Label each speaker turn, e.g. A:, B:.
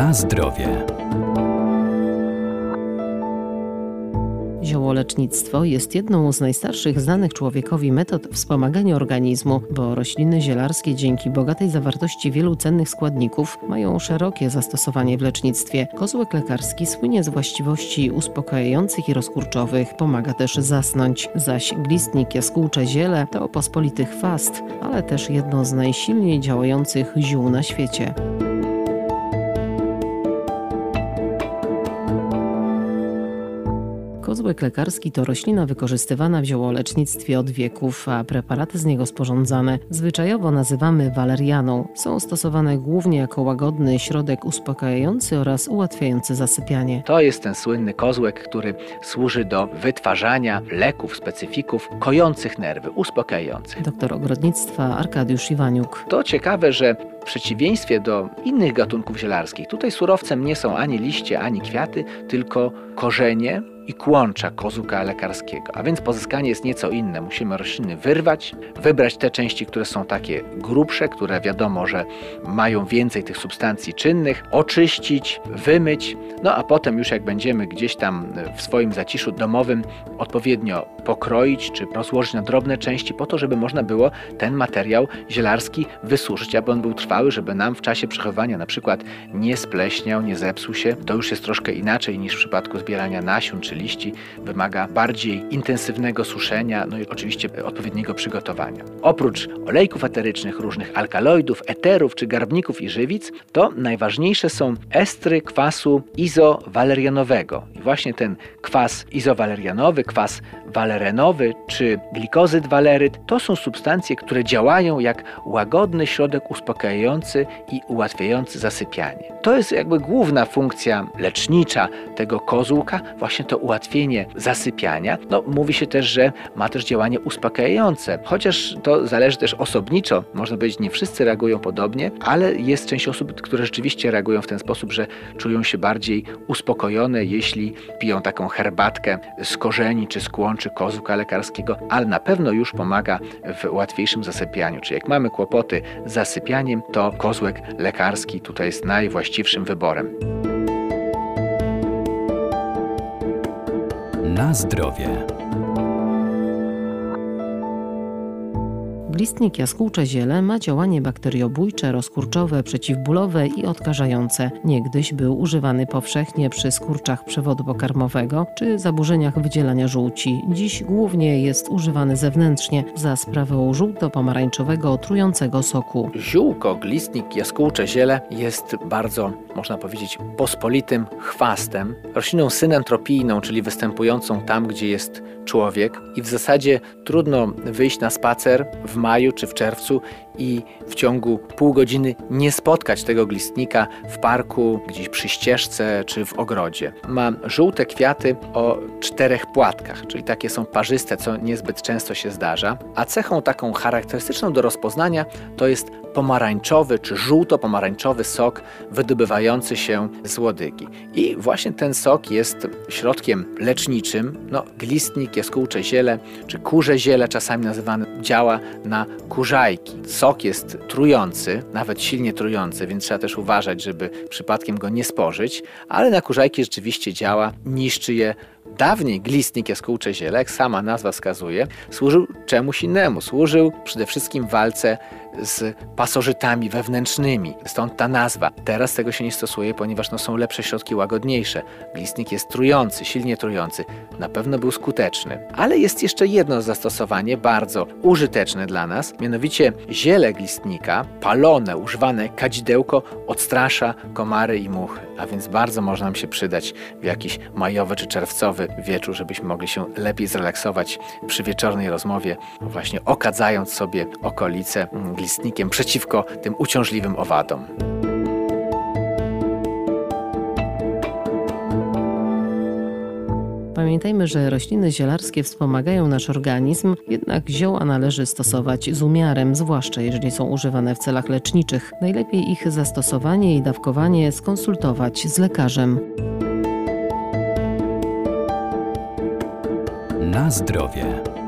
A: Na zdrowie.
B: Ziołolecznictwo jest jedną z najstarszych znanych człowiekowi metod wspomagania organizmu, bo rośliny zielarskie dzięki bogatej zawartości wielu cennych składników mają szerokie zastosowanie w lecznictwie. Kozłek lekarski słynie z właściwości uspokajających i rozkurczowych, pomaga też zasnąć, zaś glistnik, jaskółcze ziele to pospolity chwast, ale też jedno z najsilniej działających ziół na świecie. Kozłek lekarski to roślina wykorzystywana w ziołolecznictwie od wieków, a preparaty z niego sporządzane zwyczajowo nazywamy walerianą. Są stosowane głównie jako łagodny środek uspokajający oraz ułatwiający zasypianie.
C: To jest ten słynny kozłek, który służy do wytwarzania leków, specyfików kojących nerwy, uspokajających.
B: Doktor ogrodnictwa Arkadiusz Iwaniuk.
C: To ciekawe, że w przeciwieństwie do innych gatunków zielarskich, tutaj surowcem nie są ani liście, ani kwiaty, tylko korzenie i kłącza kozuka lekarskiego. A więc pozyskanie jest nieco inne. Musimy rośliny wyrwać, wybrać te części, które są takie grubsze, które wiadomo, że mają więcej tych substancji czynnych, oczyścić, wymyć, no a potem już jak będziemy gdzieś tam w swoim zaciszu domowym odpowiednio pokroić czy rozłożyć na drobne części po to, żeby można było ten materiał zielarski wysuszyć, aby on był trwały, żeby nam w czasie przechowywania na przykład nie spleśniał, nie zepsuł się. To już jest troszkę inaczej niż w przypadku zbierania nasion czy liści. Wymaga bardziej intensywnego suszenia, no i oczywiście odpowiedniego przygotowania. Oprócz olejków eterycznych, różnych alkaloidów, eterów czy garbników i żywic, to najważniejsze są estry kwasu izowalerianowego. I właśnie ten kwas izowalerianowy, kwas walerenowy czy glikozyd waleryt to są substancje, które działają jak łagodny środek uspokajający i ułatwiający zasypianie. To jest jakby główna funkcja lecznicza tego kozłka, właśnie to ułatwienie zasypiania. No, mówi się też, że ma też działanie uspokajające, chociaż to zależy też osobniczo. Można powiedzieć, nie wszyscy reagują podobnie, ale jest część osób, które rzeczywiście reagują w ten sposób, że czują się bardziej uspokojone, jeśli piją taką herbatkę z korzeni czy z kłączy kozłka lekarskiego, ale na pewno już pomaga w łatwiejszym zasypianiu. Czyli jak mamy kłopoty z zasypianiem, to kozłek lekarski tutaj jest najwłaściwszym wyborem.
A: Na zdrowie.
B: Glistnik jaskółcze ziele ma działanie bakteriobójcze, rozkurczowe, przeciwbólowe i odkażające. Niegdyś był używany powszechnie przy skurczach przewodu pokarmowego czy zaburzeniach wydzielania żółci. Dziś głównie jest używany zewnętrznie za sprawą żółto-pomarańczowego trującego soku.
C: Ziółko, glistnik, jaskółcze ziele jest bardzo, można powiedzieć, pospolitym chwastem, rośliną synentropijną, czyli występującą tam, gdzie jest człowiek i w zasadzie trudno wyjść na spacer w maju czy w czerwcu i w ciągu pół godziny nie spotkać tego glistnika w parku, gdzieś przy ścieżce czy w ogrodzie. Ma żółte kwiaty o czterech płatkach, czyli takie są parzyste, co niezbyt często się zdarza, a cechą taką charakterystyczną do rozpoznania to jest pomarańczowy czy żółto-pomarańczowy sok wydobywający się z łodygi. I właśnie ten sok jest środkiem leczniczym. No, glistnik, jaskółcze ziele czy kurze ziele czasami nazywane działa na kurzajki. Sok jest trujący, nawet silnie trujący, więc trzeba też uważać, żeby przypadkiem go nie spożyć, ale na kurzajki rzeczywiście działa, niszczy je Dawniej glistnik jaskółcze ziele, jak sama nazwa wskazuje, służył czemuś innemu. Służył przede wszystkim walce z pasożytami wewnętrznymi. Stąd ta nazwa. Teraz tego się nie stosuje, ponieważ no, są lepsze środki łagodniejsze. Glistnik jest trujący, silnie trujący. Na pewno był skuteczny. Ale jest jeszcze jedno zastosowanie bardzo użyteczne dla nas, mianowicie ziele glistnika, palone, używane kadzidełko odstrasza komary i muchy. A więc bardzo może nam się przydać w jakiś majowy czy czerwcowy wieczór, żebyśmy mogli się lepiej zrelaksować przy wieczornej rozmowie, właśnie okadzając sobie okolice glistnikiem przeciwko tym uciążliwym owadom.
B: Pamiętajmy, że rośliny zielarskie wspomagają nasz organizm, jednak zioła należy stosować z umiarem, zwłaszcza jeżeli są używane w celach leczniczych. Najlepiej ich zastosowanie i dawkowanie skonsultować z lekarzem.
A: Na zdrowie.